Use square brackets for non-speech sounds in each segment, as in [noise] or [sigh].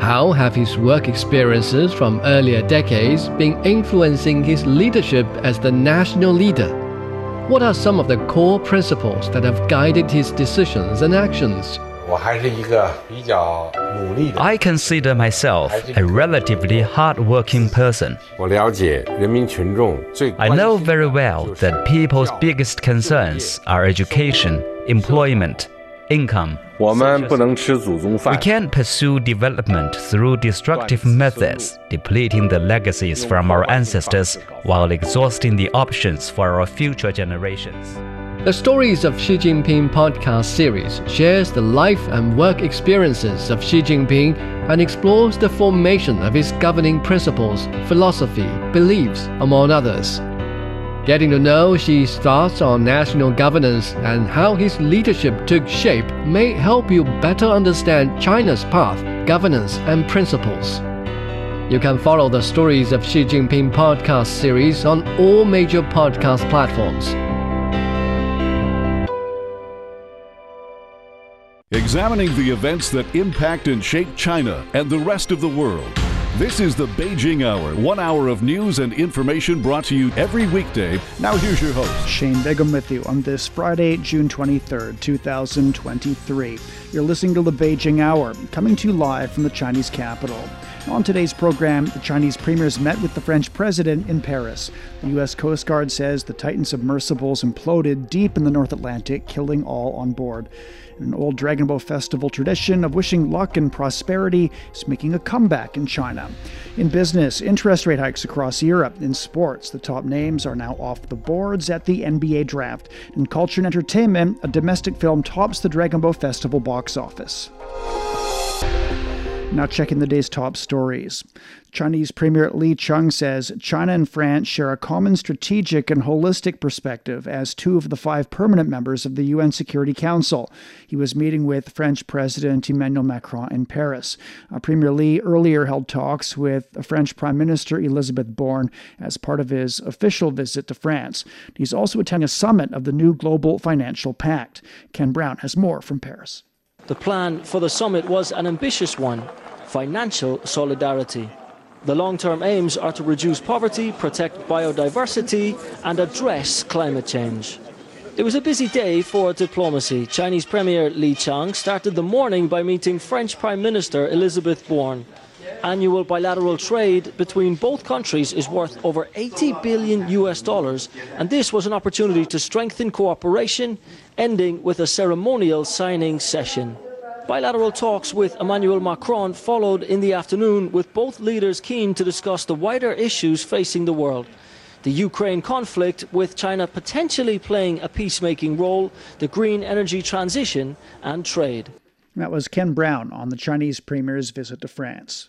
How have his work experiences from earlier decades been influencing his leadership as the national leader? What are some of the core principles that have guided his decisions and actions? I consider myself a relatively hard-working person. I know very well that people's biggest concerns are education, employment, income. We can't pursue development through destructive methods, depleting the legacies from our ancestors while exhausting the options for our future generations. The Stories of Xi Jinping podcast series shares the life and work experiences of Xi Jinping and explores the formation of his governing principles, philosophy, beliefs, among others. Getting to know Xi's thoughts on national governance and how his leadership took shape may help you better understand China's path, governance, and principles. You can follow the Stories of Xi Jinping podcast series on all major podcast platforms. Examining the events that impact and shape China and the rest of the world. This is the Beijing Hour, one hour of news and information brought to you every weekday. Now, here's your host, Shane Begum, with you on this Friday, June 23rd, 2023. You're listening to the Beijing Hour, coming to you live from the Chinese capital. On today's program, the Chinese premiers met with the French president in Paris. The U.S. Coast Guard says the Titan submersibles imploded deep in the North Atlantic, killing all on board. An old Dragon Boat Festival tradition of wishing luck and prosperity is making a comeback in China. In business, interest rate hikes across Europe. In sports, the top names are now off the boards at the NBA draft. In culture and entertainment, a domestic film tops the Dragon Boat Festival box office. Now, checking the day's top stories. Chinese Premier Li Qiang says China and France share a common strategic and holistic perspective as two of the five permanent members of the UN Security Council. He was meeting with French President Emmanuel Macron in Paris. Uh, Premier Li earlier held talks with French Prime Minister Elizabeth Borne as part of his official visit to France. He's also attending a summit of the new Global Financial Pact. Ken Brown has more from Paris. The plan for the summit was an ambitious one financial solidarity. The long term aims are to reduce poverty, protect biodiversity, and address climate change. It was a busy day for diplomacy. Chinese Premier Li Qiang started the morning by meeting French Prime Minister Elizabeth Borne. Annual bilateral trade between both countries is worth over 80 billion US dollars, and this was an opportunity to strengthen cooperation, ending with a ceremonial signing session. Bilateral talks with Emmanuel Macron followed in the afternoon, with both leaders keen to discuss the wider issues facing the world. The Ukraine conflict, with China potentially playing a peacemaking role, the green energy transition, and trade. That was Ken Brown on the Chinese Premier's visit to France.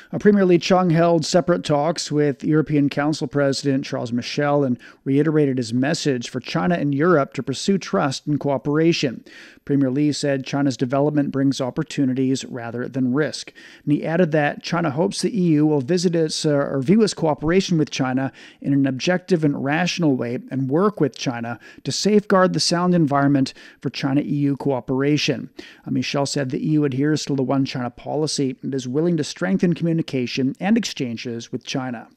Premier Li Qiang held separate talks with European Council President Charles Michel and reiterated his message for China and Europe to pursue trust and cooperation. Premier Li said China's development brings opportunities rather than risk. And he added that China hopes the EU will visit its uh, or view its cooperation with China in an objective and rational way and work with China to safeguard the sound environment for China EU cooperation. Uh, Michel said the EU adheres to the One China policy and is willing to strengthen communication and exchanges with China.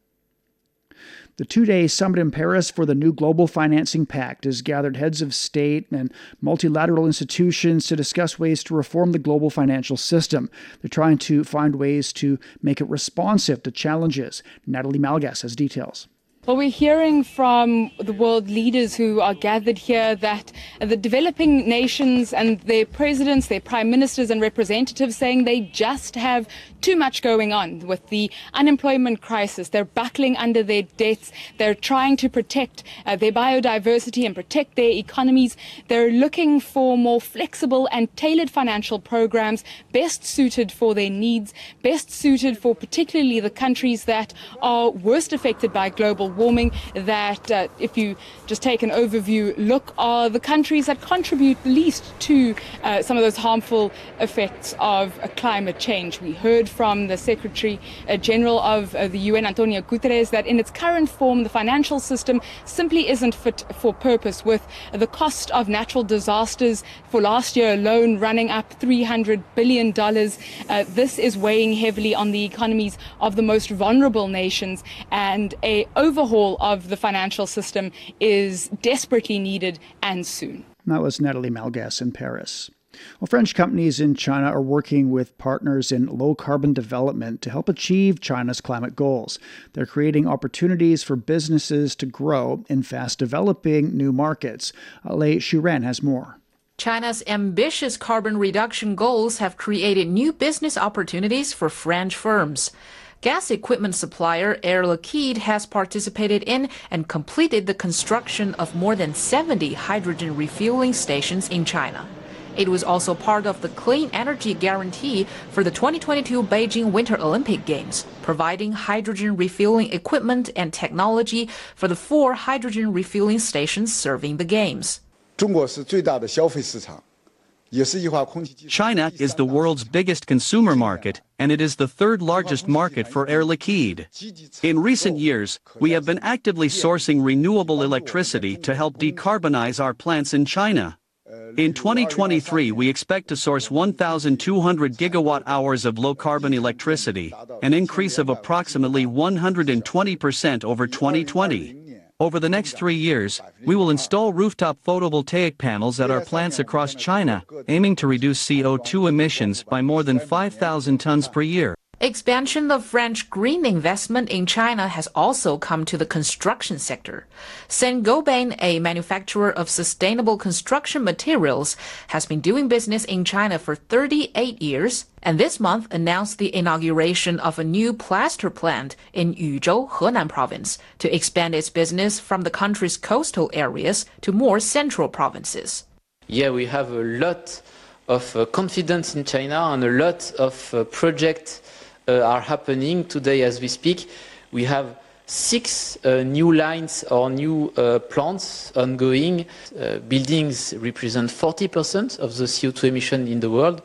The two day summit in Paris for the new Global Financing Pact has gathered heads of state and multilateral institutions to discuss ways to reform the global financial system. They're trying to find ways to make it responsive to challenges. Natalie Malgas has details. Well, we're hearing from the world leaders who are gathered here that the developing nations and their presidents, their prime ministers, and representatives saying they just have too much going on with the unemployment crisis. They're buckling under their debts. They're trying to protect uh, their biodiversity and protect their economies. They're looking for more flexible and tailored financial programs best suited for their needs, best suited for particularly the countries that are worst affected by global warming. That, uh, if you just take an overview look, are the countries that contribute least to uh, some of those harmful effects of uh, climate change. We heard from the Secretary uh, General of uh, the UN, Antonio Guterres, that in its current form, the financial system simply isn't fit for purpose, with the cost of natural disasters for last year alone running up $300 billion. Uh, this is weighing heavily on the economies of the most vulnerable nations, and a overhaul of the financial system is desperately needed and soon. That was Natalie Malgas in Paris. Well, French companies in China are working with partners in low carbon development to help achieve China's climate goals. They're creating opportunities for businesses to grow in fast developing new markets. Lei Shuren has more. China's ambitious carbon reduction goals have created new business opportunities for French firms. Gas equipment supplier Air Liquide has participated in and completed the construction of more than 70 hydrogen refueling stations in China. It was also part of the Clean Energy Guarantee for the 2022 Beijing Winter Olympic Games, providing hydrogen refueling equipment and technology for the four hydrogen refueling stations serving the Games. China is the world's biggest consumer market, and it is the third largest market for Air Liquide. In recent years, we have been actively sourcing renewable electricity to help decarbonize our plants in China. In 2023, we expect to source 1,200 gigawatt hours of low carbon electricity, an increase of approximately 120% over 2020. Over the next three years, we will install rooftop photovoltaic panels at our plants across China, aiming to reduce CO2 emissions by more than 5,000 tons per year. Expansion of French green investment in China has also come to the construction sector. Saint-Gobain, a manufacturer of sustainable construction materials, has been doing business in China for 38 years and this month announced the inauguration of a new plaster plant in Yuzhou, Henan province to expand its business from the country's coastal areas to more central provinces. Yeah, we have a lot of uh, confidence in China and a lot of uh, projects are happening today as we speak. We have six uh, new lines or new uh, plants ongoing. Uh, buildings represent 40% of the CO2 emission in the world.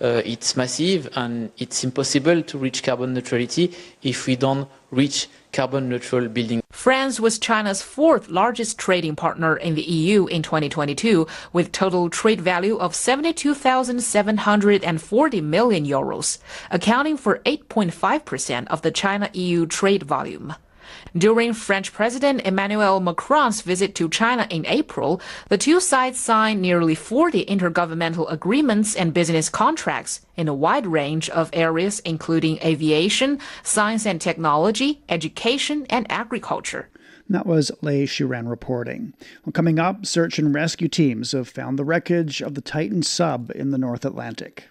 Uh, it's massive and it's impossible to reach carbon neutrality if we don't reach carbon neutral building. France was China's fourth largest trading partner in the EU in 2022, with total trade value of 72,740 million euros, accounting for 8.5% of the China EU trade volume. During French President Emmanuel Macron's visit to China in April, the two sides signed nearly 40 intergovernmental agreements and business contracts in a wide range of areas including aviation, science and technology, education, and agriculture. That was Lei Shuren reporting. Well, coming up, search and rescue teams have found the wreckage of the Titan sub in the North Atlantic.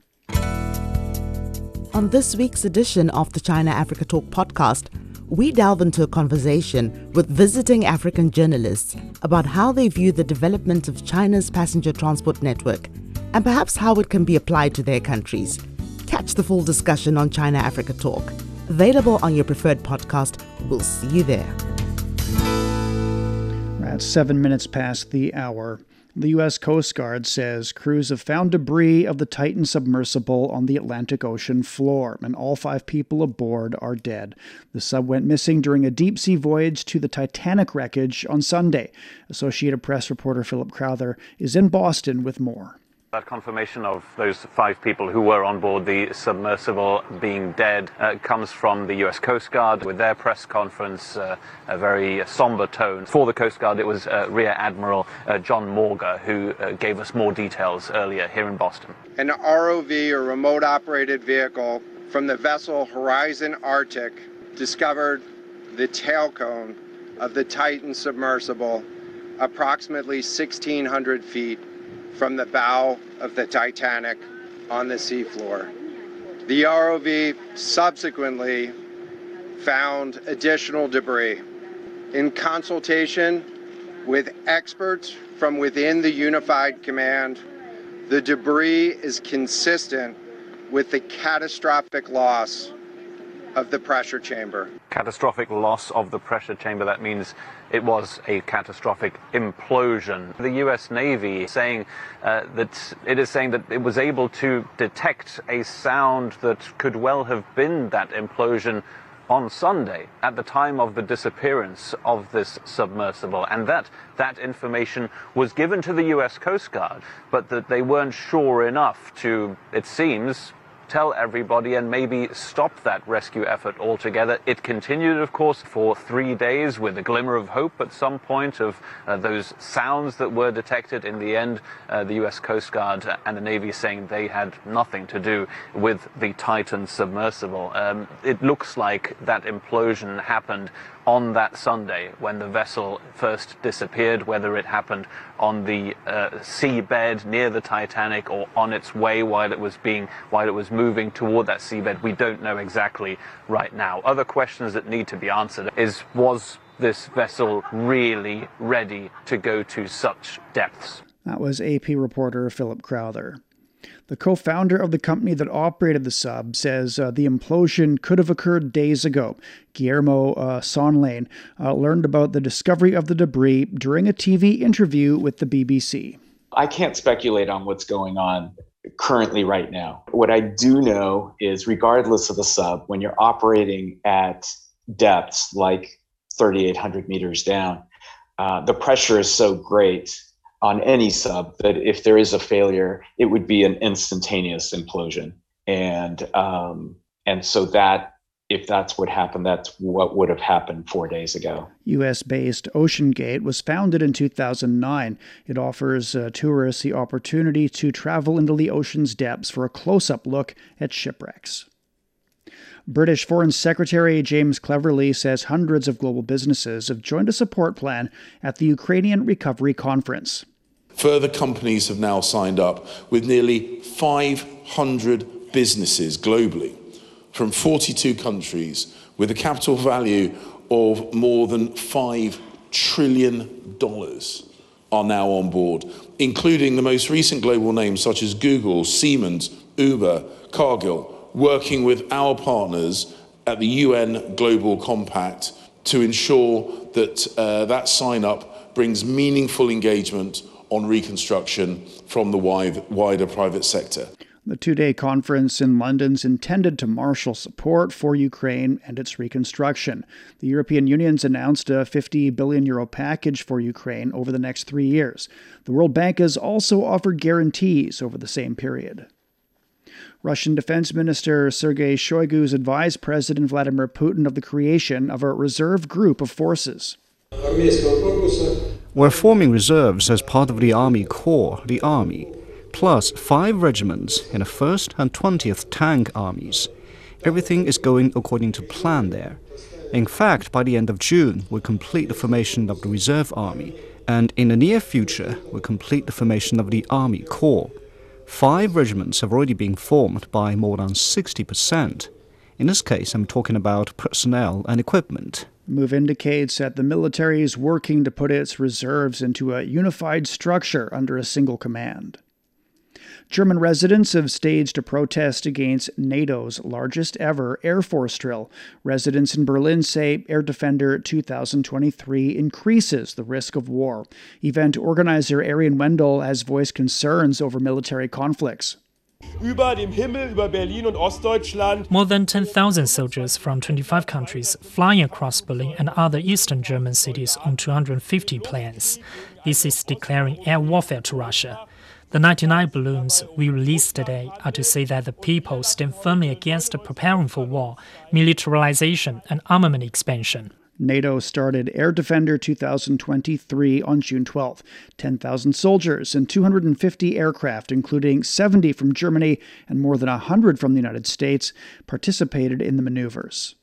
On this week's edition of the China Africa Talk podcast, we delve into a conversation with visiting African journalists about how they view the development of China's passenger transport network and perhaps how it can be applied to their countries. Catch the full discussion on China Africa Talk. Available on your preferred podcast. We'll see you there. At seven minutes past the hour. The U.S. Coast Guard says crews have found debris of the Titan submersible on the Atlantic Ocean floor, and all five people aboard are dead. The sub went missing during a deep sea voyage to the Titanic wreckage on Sunday. Associated Press reporter Philip Crowther is in Boston with more. That confirmation of those five people who were on board the submersible being dead uh, comes from the US Coast Guard with their press conference, uh, a very somber tone. For the Coast Guard, it was uh, Rear Admiral uh, John Mauger who uh, gave us more details earlier here in Boston. An ROV or remote operated vehicle from the vessel Horizon Arctic discovered the tail cone of the Titan submersible approximately 1,600 feet from the bow of the Titanic on the seafloor. The ROV subsequently found additional debris. In consultation with experts from within the Unified Command, the debris is consistent with the catastrophic loss of the pressure chamber. Catastrophic loss of the pressure chamber, that means it was a catastrophic implosion. The US Navy saying uh, that it is saying that it was able to detect a sound that could well have been that implosion on Sunday at the time of the disappearance of this submersible, and that that information was given to the US Coast Guard, but that they weren't sure enough to, it seems, tell everybody and maybe stop that rescue effort altogether. It continued, of course, for three days with a glimmer of hope at some point of uh, those sounds that were detected. In the end, uh, the U.S. Coast Guard and the Navy saying they had nothing to do with the Titan submersible. Um, it looks like that implosion happened on that Sunday when the vessel first disappeared, whether it happened on the uh, seabed near the Titanic or on its way while it was being while it was moving toward that seabed, we don't know exactly right now. Other questions that need to be answered is was this vessel really ready to go to such depths? That was AP reporter Philip Crowther. The co founder of the company that operated the sub says uh, the implosion could have occurred days ago. Guillermo uh, Söhnlein uh, learned about the discovery of the debris during a TV interview with the BBC. I can't speculate on what's going on currently right now. What I do know is, regardless of the sub, when you're operating at depths like 3,800 meters down, uh, the pressure is so great on any sub that if there is a failure, it would be an instantaneous implosion. And um, and so that if that's what happened, that's what would have happened four days ago. US based OceanGate was founded in 2009. It offers uh, tourists the opportunity to travel into the ocean's depths for a close up look at shipwrecks. British Foreign Secretary James Cleverly says hundreds of global businesses have joined a support plan at the Ukrainian Recovery Conference. Further companies have now signed up with nearly 500 businesses globally from 42 countries with a capital value of more than $5 trillion are now on board, including the most recent global names such as Google, Siemens, Uber, Cargill, working with our partners at the UN Global Compact to ensure that uh, that sign up brings meaningful engagement on reconstruction from the wide, wider private sector. The two day conference in London is intended to marshal support for Ukraine and its reconstruction. The European Union's announced a 50 billion euro package for Ukraine over the next three years. The World Bank has also offered guarantees over the same period. Russian Defense Minister Sergei Shoigu has advised President Vladimir Putin of the creation of a reserve group of forces. We're forming reserves as part of the Army Corps, the Army, plus five regiments in the 1st and 20th Tank Armies. Everything is going according to plan there. In fact, by the end of June, we'll complete the formation of the Reserve Army, and in the near future, we'll complete the formation of the Army Corps. Five regiments have already been formed by more than 60%. In this case, I'm talking about personnel and equipment. Move indicates that the military is working to put its reserves into a unified structure under a single command. German residents have staged a protest against NATO's largest ever Air Force drill. Residents in Berlin say Air Defender 2023 increases the risk of war. Event organizer Arian Wendell has voiced concerns over military conflicts. More than 10,000 soldiers from 25 countries flying across Berlin and other eastern German cities on 250 planes. This is declaring air warfare to Russia. The 99 balloons we released today are to say that the people stand firmly against preparing for war, militarization, and armament expansion. NATO started Air Defender 2023 on June 12. 10,000 soldiers and 250 aircraft, including 70 from Germany and more than 100 from the United States, participated in the maneuvers.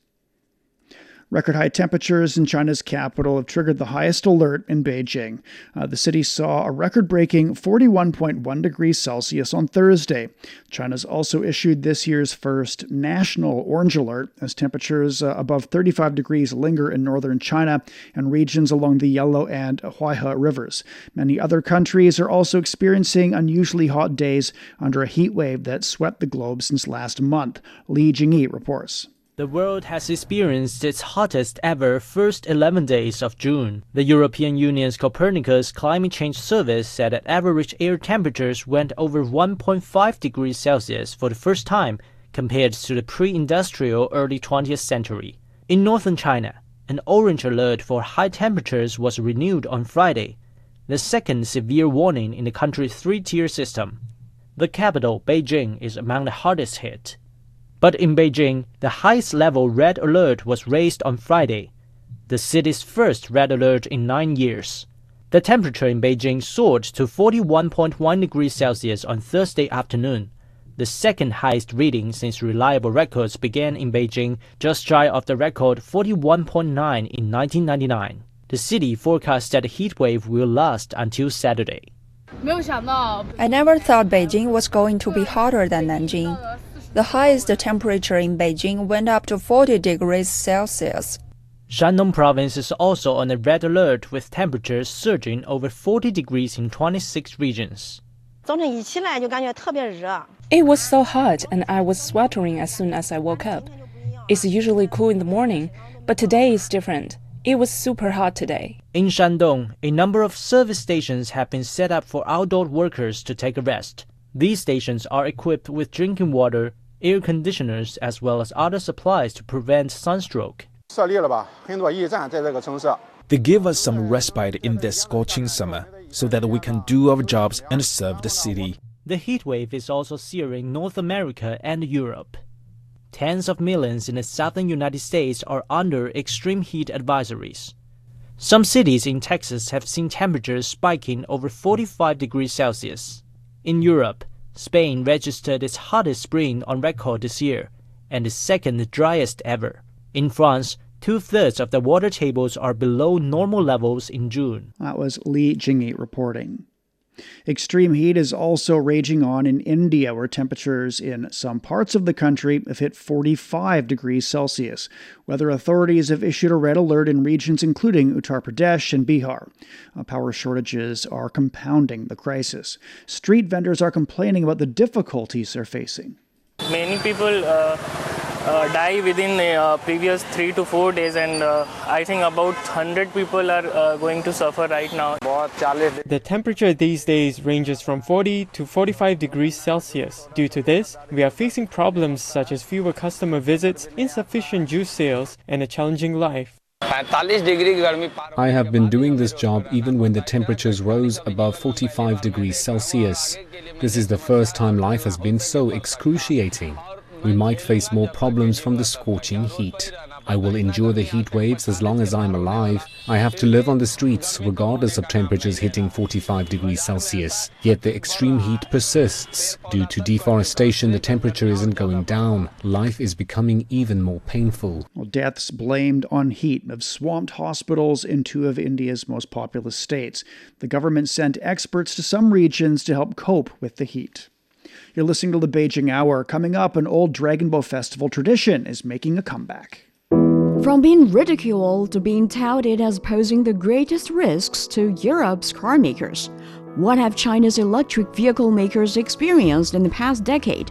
Record high temperatures in China's capital have triggered the highest alert in Beijing. Uh, the city saw a record breaking 41.1 degrees Celsius on Thursday. China's also issued this year's first national orange alert as temperatures uh, above 35 degrees linger in northern China and regions along the Yellow and Huaihe rivers. Many other countries are also experiencing unusually hot days under a heat wave that swept the globe since last month. Li Jingyi reports. The world has experienced its hottest ever first 11 days of June. The European Union's Copernicus Climate Change Service said that average air temperatures went over 1.5 degrees Celsius for the first time compared to the pre-industrial early 20th century. In northern China, an orange alert for high temperatures was renewed on Friday, the second severe warning in the country's three-tier system. The capital, Beijing, is among the hardest hit. But in Beijing, the highest level red alert was raised on Friday, the city's first red alert in nine years. The temperature in Beijing soared to 41.1 degrees Celsius on Thursday afternoon, the second highest reading since reliable records began in Beijing, just shy of the record 41.9 in 1999. The city forecasts that the heat wave will last until Saturday. I never thought Beijing was going to be hotter than Nanjing. The highest temperature in Beijing went up to 40 degrees Celsius. Shandong province is also on a red alert with temperatures surging over 40 degrees in 26 regions. It was so hot and I was sweltering as soon as I woke up. It's usually cool in the morning, but today is different. It was super hot today. In Shandong, a number of service stations have been set up for outdoor workers to take a rest. These stations are equipped with drinking water, air conditioners, as well as other supplies to prevent sunstroke. They give us some respite in this scorching summer so that we can do our jobs and serve the city. The heat wave is also searing North America and Europe. Tens of millions in the southern United States are under extreme heat advisories. Some cities in Texas have seen temperatures spiking over 45 degrees Celsius. In Europe, Spain registered its hottest spring on record this year and the second driest ever. In France, two thirds of the water tables are below normal levels in June. That was Li Jingyi reporting. Extreme heat is also raging on in India, where temperatures in some parts of the country have hit 45 degrees Celsius. Weather authorities have issued a red alert in regions including Uttar Pradesh and Bihar. Uh, power shortages are compounding the crisis. Street vendors are complaining about the difficulties they're facing. Many people uh die within the uh, previous three to four days, and uh, I think about 100 people are uh, going to suffer right now. The temperature these days ranges from 40 to 45 degrees Celsius. Due to this, we are facing problems such as fewer customer visits, insufficient juice sales, and a challenging life. I have been doing this job even when the temperatures rose above 45 degrees Celsius. This is the first time life has been so excruciating we might face more problems from the scorching heat. I will endure the heat waves as long as I'm alive. I have to live on the streets regardless of temperatures hitting 45 degrees Celsius. Yet the extreme heat persists. Due to deforestation, the temperature isn't going down. Life is becoming even more painful. Well, deaths blamed on heat have swamped hospitals in two of India's most populous states. The government sent experts to some regions to help cope with the heat. You're listening to the Beijing Hour. Coming up, an old Dragon Boat Festival tradition is making a comeback. From being ridiculed to being touted as posing the greatest risks to Europe's car makers, what have China's electric vehicle makers experienced in the past decade?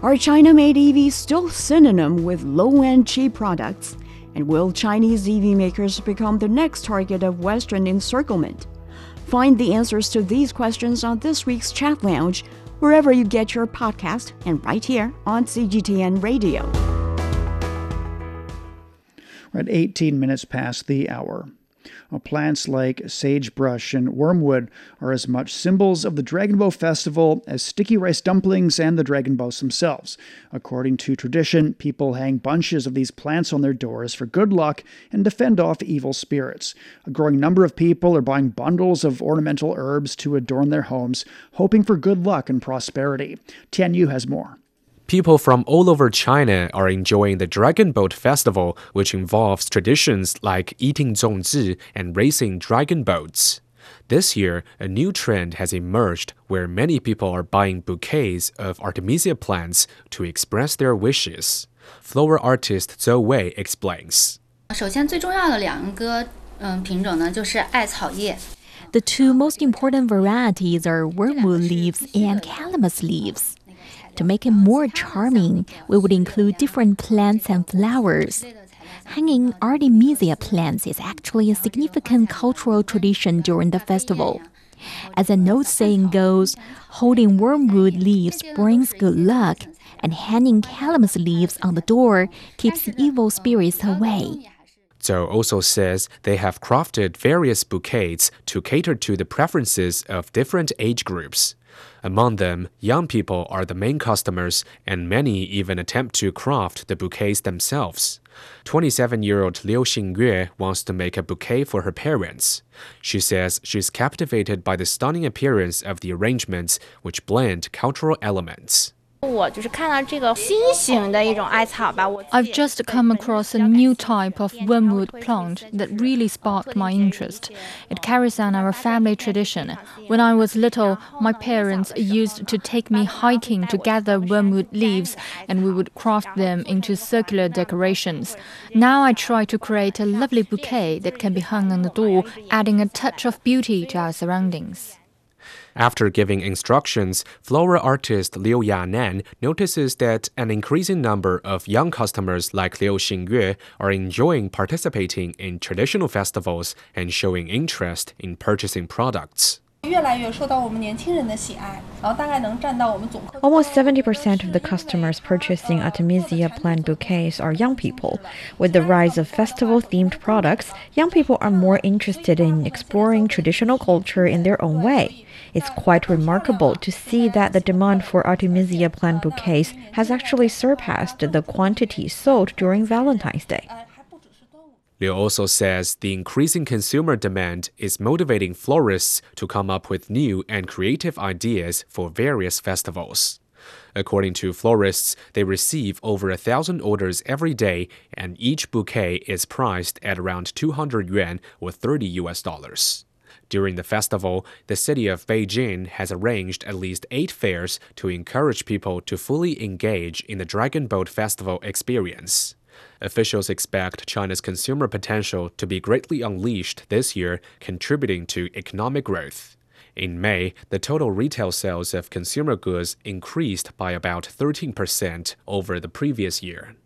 Are China made EVs still synonym with low end cheap products? And will Chinese EV makers become the next target of Western encirclement? Find the answers to these questions on this week's Chat Lounge wherever you get your podcast and right here on CGTN Radio. We're at 18 minutes past the hour. Plants like sagebrush and wormwood are as much symbols of the Dragon Boat Festival as sticky rice dumplings and the Dragon Boats themselves. According to tradition, people hang bunches of these plants on their doors for good luck and to fend off evil spirits. A growing number of people are buying bundles of ornamental herbs to adorn their homes, hoping for good luck and prosperity. Tian Yu has more people from all over China are enjoying the Dragon Boat Festival, which involves traditions like eating zongzi and racing dragon boats. This year, a new trend has emerged where many people are buying bouquets of Artemisia plants to express their wishes. Flower artist Zhou Wei explains. The two most important varieties are wormwood leaves and calamus leaves. To make it more charming, we would include different plants and flowers. Hanging Artemisia plants is actually a significant cultural tradition during the festival. As an old saying goes, holding wormwood leaves brings good luck, and hanging calamus leaves on the door keeps evil spirits away. Zhou also says they have crafted various bouquets to cater to the preferences of different age groups. Among them, young people are the main customers, and many even attempt to craft the bouquets themselves. 27 year old Liu Xingyue wants to make a bouquet for her parents. She says she's captivated by the stunning appearance of the arrangements, which blend cultural elements. I've just come across a new type of wormwood plant that really sparked my interest. It carries on our family tradition. When I was little, my parents used to take me hiking to gather wormwood leaves, and we would craft them into circular decorations. Now I try to create a lovely bouquet that can be hung on the door, adding a touch of beauty to our surroundings. After giving instructions, flower artist Liu Yanan notices that an increasing number of young customers like Liu Xingyue are enjoying participating in traditional festivals and showing interest in purchasing products. Almost 70% of the customers purchasing Artemisia plant bouquets are young people. With the rise of festival themed products, young people are more interested in exploring traditional culture in their own way. It's quite remarkable to see that the demand for Artemisia plant bouquets has actually surpassed the quantity sold during Valentine's Day. Liu also says the increasing consumer demand is motivating florists to come up with new and creative ideas for various festivals. According to florists, they receive over a thousand orders every day, and each bouquet is priced at around 200 yuan or 30 US dollars. During the festival, the city of Beijing has arranged at least eight fairs to encourage people to fully engage in the Dragon Boat Festival experience. Officials expect China's consumer potential to be greatly unleashed this year, contributing to economic growth. In May, the total retail sales of consumer goods increased by about 13% over the previous year.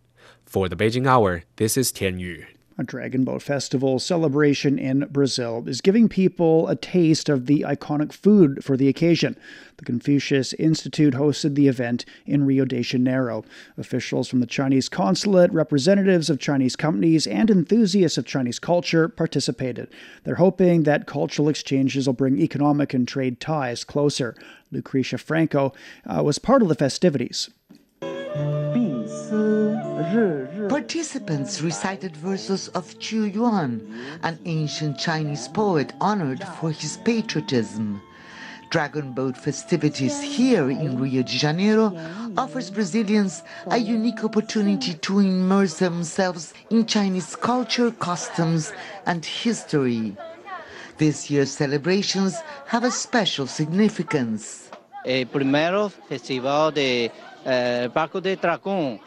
For the Beijing Hour, this is Tian Yu a Dragon Boat Festival celebration in Brazil, is giving people a taste of the iconic food for the occasion. The Confucius Institute hosted the event in Rio de Janeiro. Officials from the Chinese consulate, representatives of Chinese companies, and enthusiasts of Chinese culture participated. They're hoping that cultural exchanges will bring economic and trade ties closer. Lucrecia Franco uh, was part of the festivities. Participants recited verses of Qu Yuan, an ancient Chinese poet honored for his patriotism. Dragon Boat festivities here in Rio de Janeiro offers Brazilians a unique opportunity to immerse themselves in Chinese culture, customs, and history. This year's celebrations have a special significance. El primero festival de uh, Barco de Dragón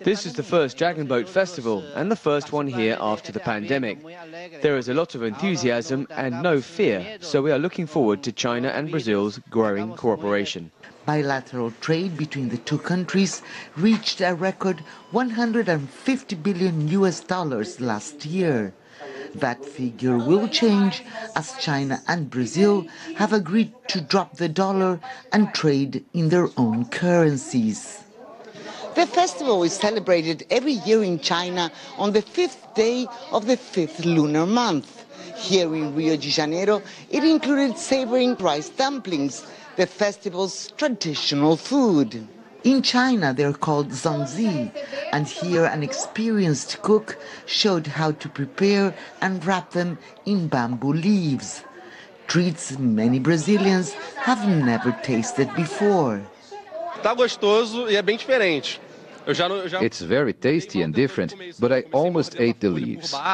this is the first Dragon Boat Festival and the first one here after the pandemic. There is a lot of enthusiasm and no fear, so we are looking forward to China and Brazil's growing cooperation. Bilateral trade between the two countries reached a record 150 billion US dollars last year. That figure will change as China and Brazil have agreed to drop the dollar and trade in their own currencies. The festival is celebrated every year in China on the fifth day of the fifth lunar month. Here in Rio de Janeiro, it included savoring rice dumplings, the festival's traditional food. In China, they're called zongzi, and here an experienced cook showed how to prepare and wrap them in bamboo leaves. Treats many Brazilians have never tasted before. It's very tasty and different, but I almost ate the leaves. [laughs]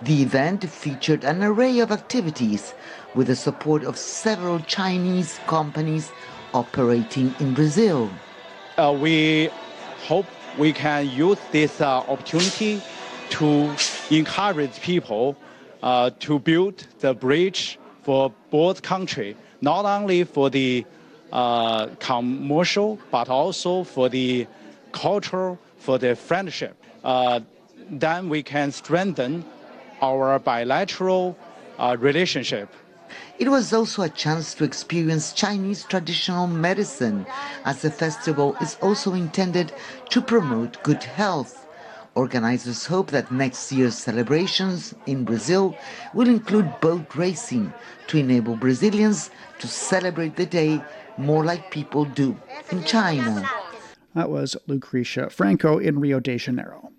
The event featured an array of activities with the support of several Chinese companies operating in Brazil. Uh, we hope we can use this uh, opportunity to encourage people uh, to build the bridge for both countries, not only for the uh, commercial, but also for the cultural, for the friendship. Uh, then we can strengthen our bilateral uh, relationship. It was also a chance to experience Chinese traditional medicine, as the festival is also intended to promote good health. Organizers hope that next year's celebrations in Brazil will include boat racing to enable Brazilians to celebrate the day more like people do in China. That was Lucrecia Franco in Rio de Janeiro.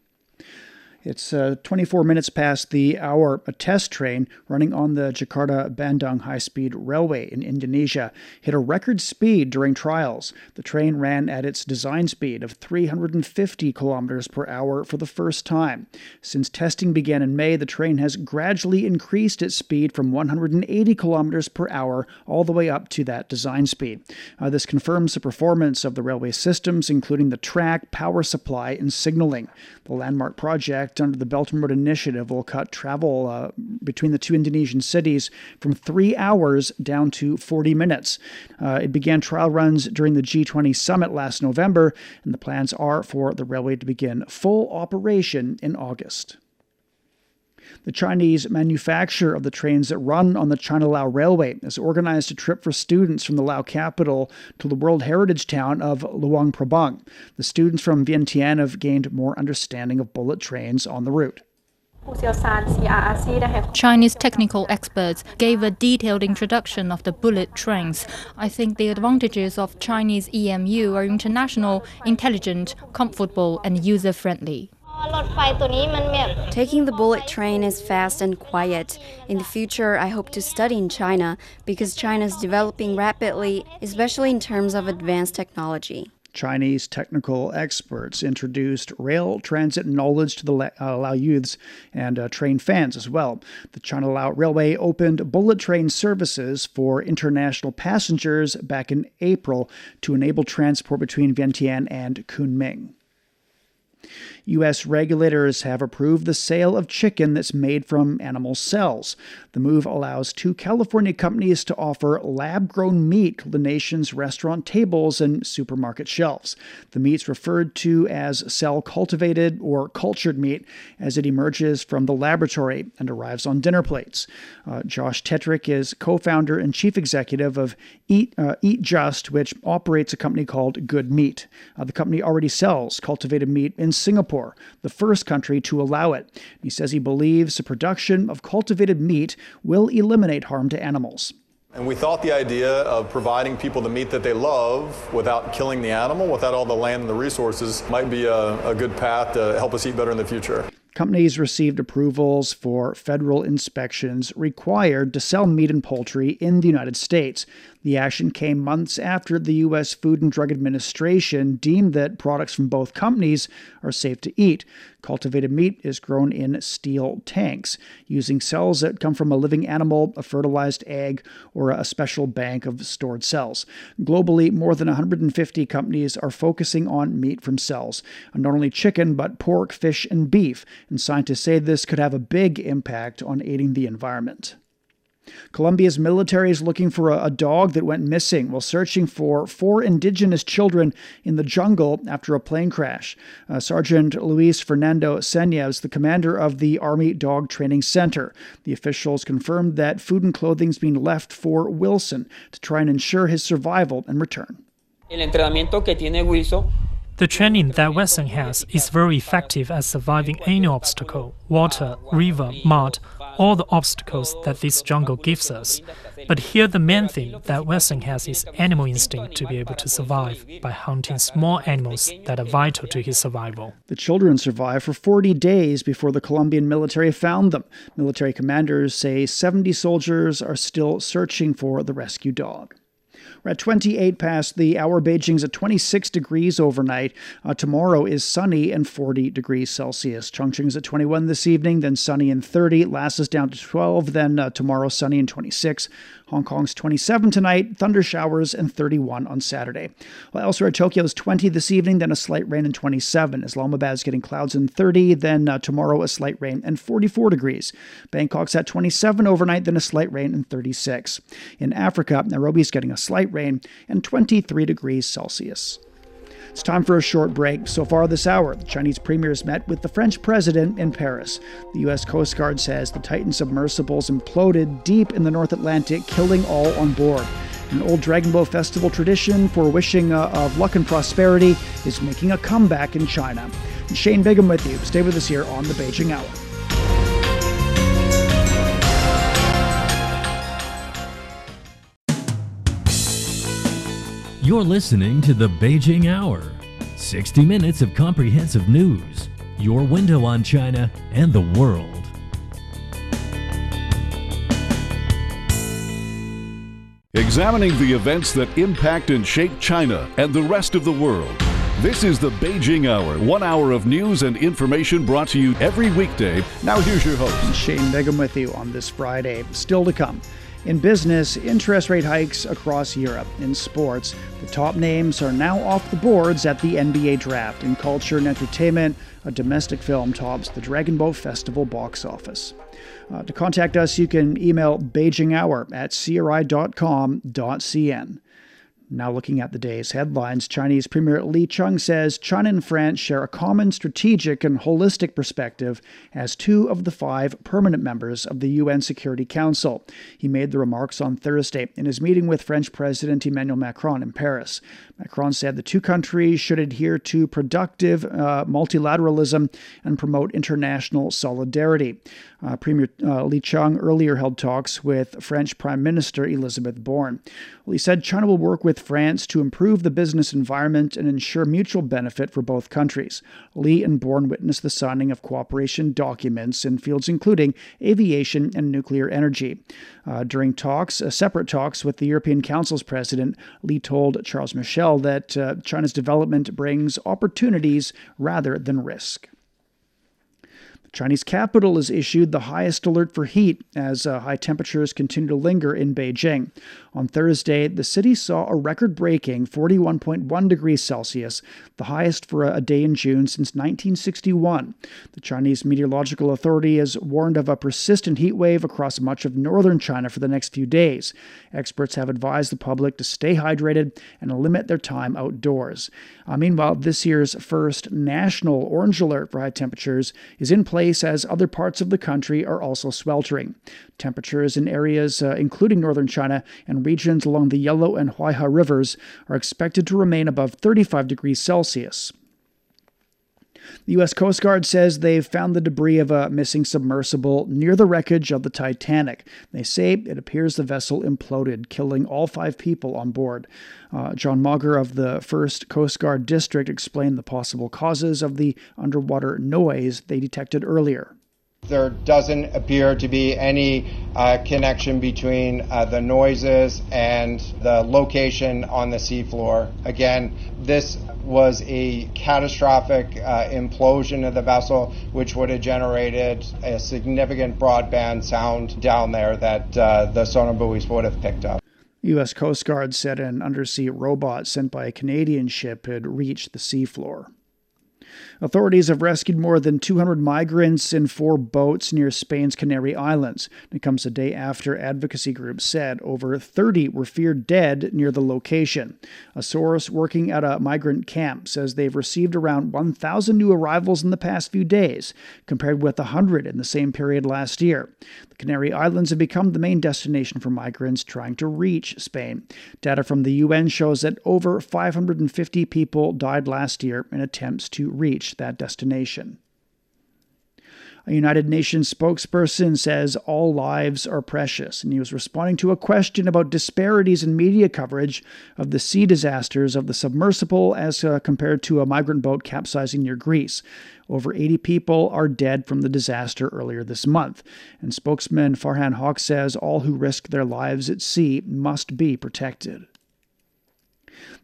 It's uh, 24 minutes past the hour. A test train running on the Jakarta Bandung high speed railway in Indonesia hit a record speed during trials. The train ran at its design speed of 350 kilometers per hour for the first time. Since testing began in May, the train has gradually increased its speed from 180 kilometers per hour all the way up to that design speed. Uh, this confirms the performance of the railway systems, including the track, power supply, and signaling. The landmark project under the Belt and Road Initiative will cut travel uh, between the two Indonesian cities from three hours down to 40 minutes. Uh, it began trial runs during the G20 summit last November, and the plans are for the railway to begin full operation in August. The Chinese manufacturer of the trains that run on the China Lao Railway has organized a trip for students from the Lao capital to the World Heritage town of Luang Prabang. The students from Vientiane have gained more understanding of bullet trains on the route. Chinese technical experts gave a detailed introduction of the bullet trains. I think the advantages of Chinese EMU are international, intelligent, comfortable, and user friendly. Taking the bullet train is fast and quiet. In the future, I hope to study in China because China is developing rapidly, especially in terms of advanced technology. Chinese technical experts introduced rail transit knowledge to the uh, Lao youths and uh, train fans as well. The China Lao Railway opened bullet train services for international passengers back in April to enable transport between Vientiane and Kunming. U.S. regulators have approved the sale of chicken that's made from animal cells. The move allows two California companies to offer lab grown meat to the nation's restaurant tables and supermarket shelves. The meat's referred to as cell cultivated or cultured meat as it emerges from the laboratory and arrives on dinner plates. Uh, Josh Tetrick is co founder and chief executive of Eat, uh, Eat Just, which operates a company called Good Meat. Uh, the company already sells cultivated meat in Singapore Singapore, the first country to allow it. He says he believes the production of cultivated meat will eliminate harm to animals. And we thought the idea of providing people the meat that they love without killing the animal, without all the land and the resources, might be a, a good path to help us eat better in the future. Companies received approvals for federal inspections required to sell meat and poultry in the United States. The action came months after the U.S. Food and Drug Administration deemed that products from both companies are safe to eat. Cultivated meat is grown in steel tanks, using cells that come from a living animal, a fertilized egg, or a special bank of stored cells. Globally, more than 150 companies are focusing on meat from cells, not only chicken, but pork, fish, and beef. And scientists say this could have a big impact on aiding the environment. Colombia's military is looking for a, a, dog that went missing while searching for four indigenous children in the jungle after a plane crash. Uh, Sergeant Luis Fernando Senya is the commander of the Army Dog Training Center. The officials confirmed that food and clothing is being left for Wilson to try and ensure his survival and return. El entrenamiento que tiene Wilson the training that Wilson has is very effective at surviving any obstacle water, river, mud, all the obstacles that this jungle gives us. But here, the main thing that Wilson has is animal instinct to be able to survive by hunting small animals that are vital to his survival. The children survived for 40 days before the Colombian military found them. Military commanders say 70 soldiers are still searching for the rescue dog. We're at 28 past the hour. Beijing's at 26 degrees overnight. Uh, tomorrow is sunny and 40 degrees Celsius. Chongqing's at 21 this evening, then sunny and 30. Lhasa is down to 12, then uh, tomorrow sunny and 26. Hong Kong's 27 tonight, thunder showers, and 31 on Saturday. While elsewhere, Tokyo's 20 this evening, then a slight rain and 27. Islamabad's getting clouds and 30, then uh, tomorrow a slight rain and 44 degrees. Bangkok's at 27 overnight, then a slight rain and 36. In Africa, Nairobi's getting a slight rain and 23 degrees Celsius. It's time for a short break. So far this hour, the Chinese premiers met with the French president in Paris. The U.S. Coast Guard says the Titan submersibles imploded deep in the North Atlantic, killing all on board. An old Dragon Boat Festival tradition for wishing uh, of luck and prosperity is making a comeback in China. Shane Bigham with you. Stay with us here on the Beijing Hour. You're listening to the Beijing Hour 60 minutes of comprehensive news, your window on China and the world. Examining the events that impact and shape China and the rest of the world. This is the Beijing Hour, one hour of news and information brought to you every weekday. Now, here's your host, Shane Bigham, with you on this Friday. Still to come. In business, interest rate hikes across Europe. In sports, the top names are now off the boards at the NBA draft. In culture and entertainment, a domestic film tops the Dragon Boat Festival box office. Uh, to contact us, you can email beijinghour at cri.com.cn. Now, looking at the day's headlines, Chinese Premier Li Qiang says China and France share a common strategic and holistic perspective as two of the five permanent members of the UN Security Council. He made the remarks on Thursday in his meeting with French President Emmanuel Macron in Paris. Macron said the two countries should adhere to productive uh, multilateralism and promote international solidarity. Uh, Premier uh, Li Qiang earlier held talks with French Prime Minister Elizabeth Borne. Well, he said China will work with France to improve the business environment and ensure mutual benefit for both countries. Li and Borne witnessed the signing of cooperation documents in fields including aviation and nuclear energy. Uh, during talks, uh, separate talks with the European Council's president, Li told Charles Michel that uh, China's development brings opportunities rather than risk. Chinese capital has issued the highest alert for heat as uh, high temperatures continue to linger in Beijing. On Thursday, the city saw a record breaking 41.1 degrees Celsius, the highest for a day in June since 1961. The Chinese Meteorological Authority has warned of a persistent heat wave across much of northern China for the next few days. Experts have advised the public to stay hydrated and limit their time outdoors. Uh, meanwhile, this year's first national orange alert for high temperatures is in place as other parts of the country are also sweltering. Temperatures in areas uh, including northern China and regions along the Yellow and Huaihe rivers are expected to remain above 35 degrees Celsius. The U.S. Coast Guard says they've found the debris of a missing submersible near the wreckage of the Titanic. They say it appears the vessel imploded, killing all five people on board. Uh, John Mauger of the 1st Coast Guard District explained the possible causes of the underwater noise they detected earlier. There doesn't appear to be any uh, connection between uh, the noises and the location on the seafloor. Again, this was a catastrophic uh, implosion of the vessel, which would have generated a significant broadband sound down there that uh, the sonar buoys would have picked up. U.S. Coast Guard said an undersea robot sent by a Canadian ship had reached the seafloor. Authorities have rescued more than 200 migrants in four boats near Spain's Canary Islands. It comes a day after advocacy groups said over 30 were feared dead near the location. A source working at a migrant camp says they've received around 1,000 new arrivals in the past few days, compared with 100 in the same period last year. The Canary Islands have become the main destination for migrants trying to reach Spain. Data from the UN shows that over 550 people died last year in attempts to reach that destination. A United Nations spokesperson says all lives are precious, and he was responding to a question about disparities in media coverage of the sea disasters of the submersible as uh, compared to a migrant boat capsizing near Greece. Over 80 people are dead from the disaster earlier this month, and spokesman Farhan Haq says all who risk their lives at sea must be protected.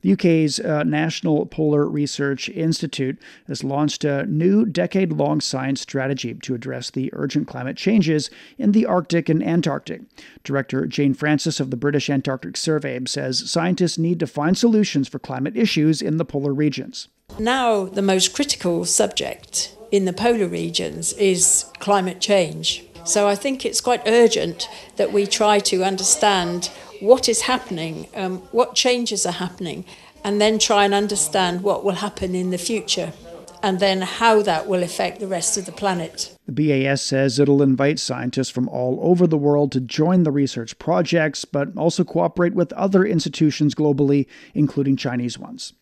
The UK's uh, National Polar Research Institute has launched a new decade long science strategy to address the urgent climate changes in the Arctic and Antarctic. Director Jane Francis of the British Antarctic Survey says scientists need to find solutions for climate issues in the polar regions. Now, the most critical subject in the polar regions is climate change. So I think it's quite urgent that we try to understand what is happening, um, what changes are happening, and then try and understand what will happen in the future and then how that will affect the rest of the planet. The BAS says it'll invite scientists from all over the world to join the research projects, but also cooperate with other institutions globally, including Chinese ones.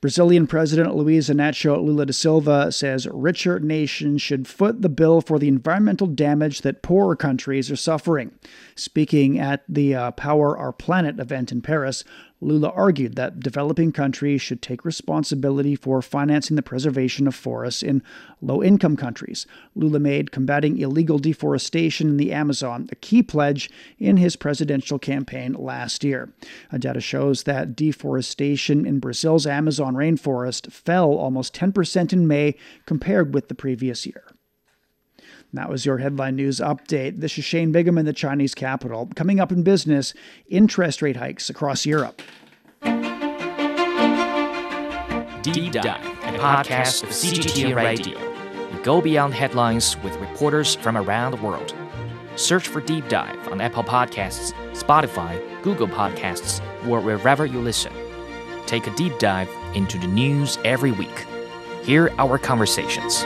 Brazilian President Luiz Inácio Lula da Silva says richer nations should foot the bill for the environmental damage that poorer countries are suffering. Speaking at the uh, Power Our Planet event in Paris, Lula argued that developing countries should take responsibility for financing the preservation of forests in low income countries. Lula made combating illegal deforestation in the Amazon a key pledge in his presidential campaign last year. Data shows that deforestation in Brazil's Amazon rainforest fell almost 10% in May compared with the previous year. That was your headline news update. This is Shane Bigham in the Chinese capital. Coming up in business, interest rate hikes across Europe. Deep Dive, a podcast of CGTN Radio. We go beyond headlines with reporters from around the world. Search for Deep Dive on Apple Podcasts, Spotify, Google Podcasts, or wherever you listen. Take a deep dive into the news every week. Hear our conversations.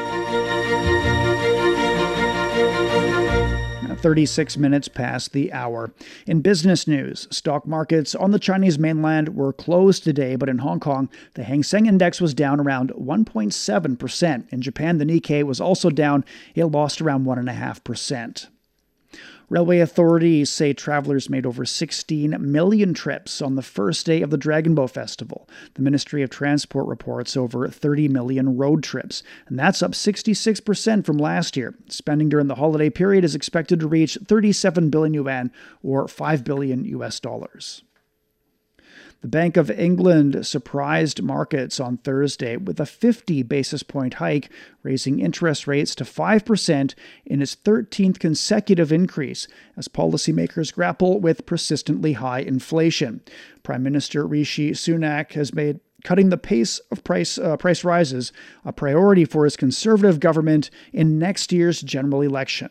36 minutes past the hour. In business news, stock markets on the Chinese mainland were closed today, but in Hong Kong, the Hang Seng Index was down around 1.7%. In Japan, the Nikkei was also down, it lost around 1.5%. Railway authorities say travelers made over 16 million trips on the first day of the Dragon Boat Festival. The Ministry of Transport reports over 30 million road trips, and that's up 66% from last year. Spending during the holiday period is expected to reach 37 billion yuan or 5 billion US dollars. The Bank of England surprised markets on Thursday with a 50 basis point hike, raising interest rates to 5% in its 13th consecutive increase as policymakers grapple with persistently high inflation. Prime Minister Rishi Sunak has made cutting the pace of price uh, price rises a priority for his conservative government in next year's general election.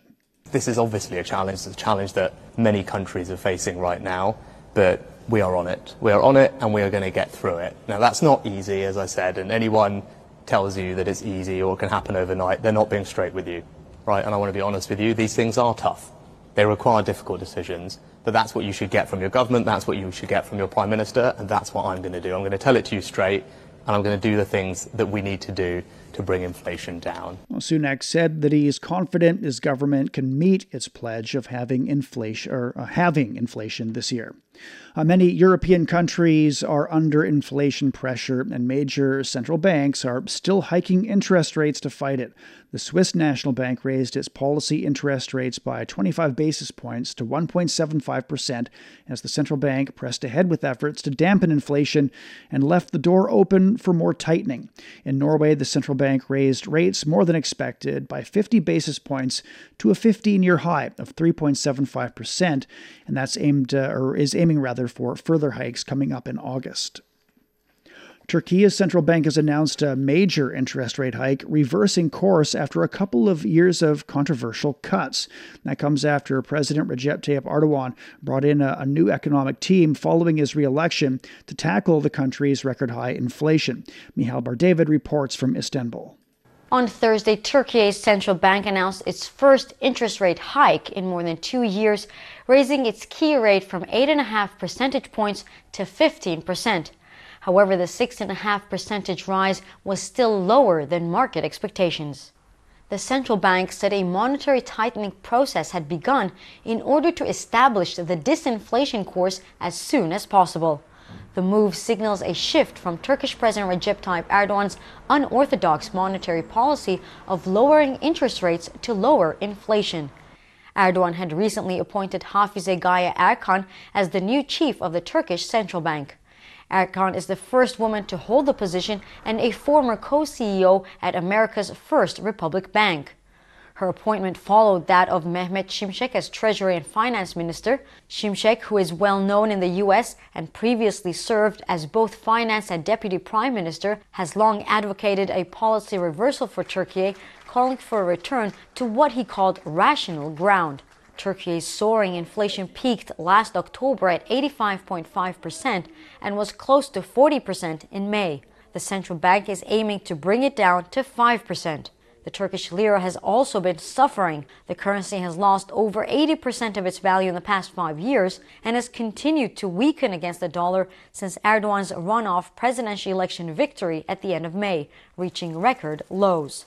This is obviously a challenge, a challenge that many countries are facing right now, but we are on it. We are on it and we are going to get through it. Now, that's not easy, as I said, and anyone tells you that it's easy or can happen overnight, they're not being straight with you, right? And I want to be honest with you, these things are tough. They require difficult decisions, but that's what you should get from your government, that's what you should get from your Prime Minister, and that's what I'm going to do. I'm going to tell it to you straight, and I'm going to do the things that we need to do to bring inflation down. Well, Sunak said that he is confident his government can meet its pledge of having inflation or uh, having inflation this year. Uh, many European countries are under inflation pressure, and major central banks are still hiking interest rates to fight it. The Swiss National Bank raised its policy interest rates by 25 basis points to 1.75% as the central bank pressed ahead with efforts to dampen inflation and left the door open for more tightening. In Norway, the central bank raised rates more than expected by 50 basis points to a 15-year high of 3.75%, and that's aimed uh, or is aiming rather for further hikes coming up in August. Turkey's central bank has announced a major interest rate hike, reversing course after a couple of years of controversial cuts. That comes after President Recep Tayyip Erdogan brought in a, a new economic team following his reelection to tackle the country's record high inflation. Mihal Bar-David reports from Istanbul. On Thursday, Turkey's central bank announced its first interest rate hike in more than two years, raising its key rate from 8.5 percentage points to 15 percent. However, the 6.5 percentage rise was still lower than market expectations. The central bank said a monetary tightening process had begun in order to establish the disinflation course as soon as possible. The move signals a shift from Turkish President Recep Tayyip Erdogan's unorthodox monetary policy of lowering interest rates to lower inflation. Erdogan had recently appointed Hafize Gaye Erkan as the new chief of the Turkish Central Bank. Erkan is the first woman to hold the position and a former co-CEO at America's First Republic Bank. Her appointment followed that of Mehmet Şimşek as Treasury and Finance Minister. Şimşek, who is well known in the U.S. and previously served as both finance and deputy prime minister, has long advocated a policy reversal for Turkey, calling for a return to what he called rational ground. Turkey's soaring inflation peaked last October at 85.5% and was close to 40% in May. The central bank is aiming to bring it down to 5%. The Turkish lira has also been suffering. The currency has lost over 80% of its value in the past five years and has continued to weaken against the dollar since Erdogan's runoff presidential election victory at the end of May, reaching record lows.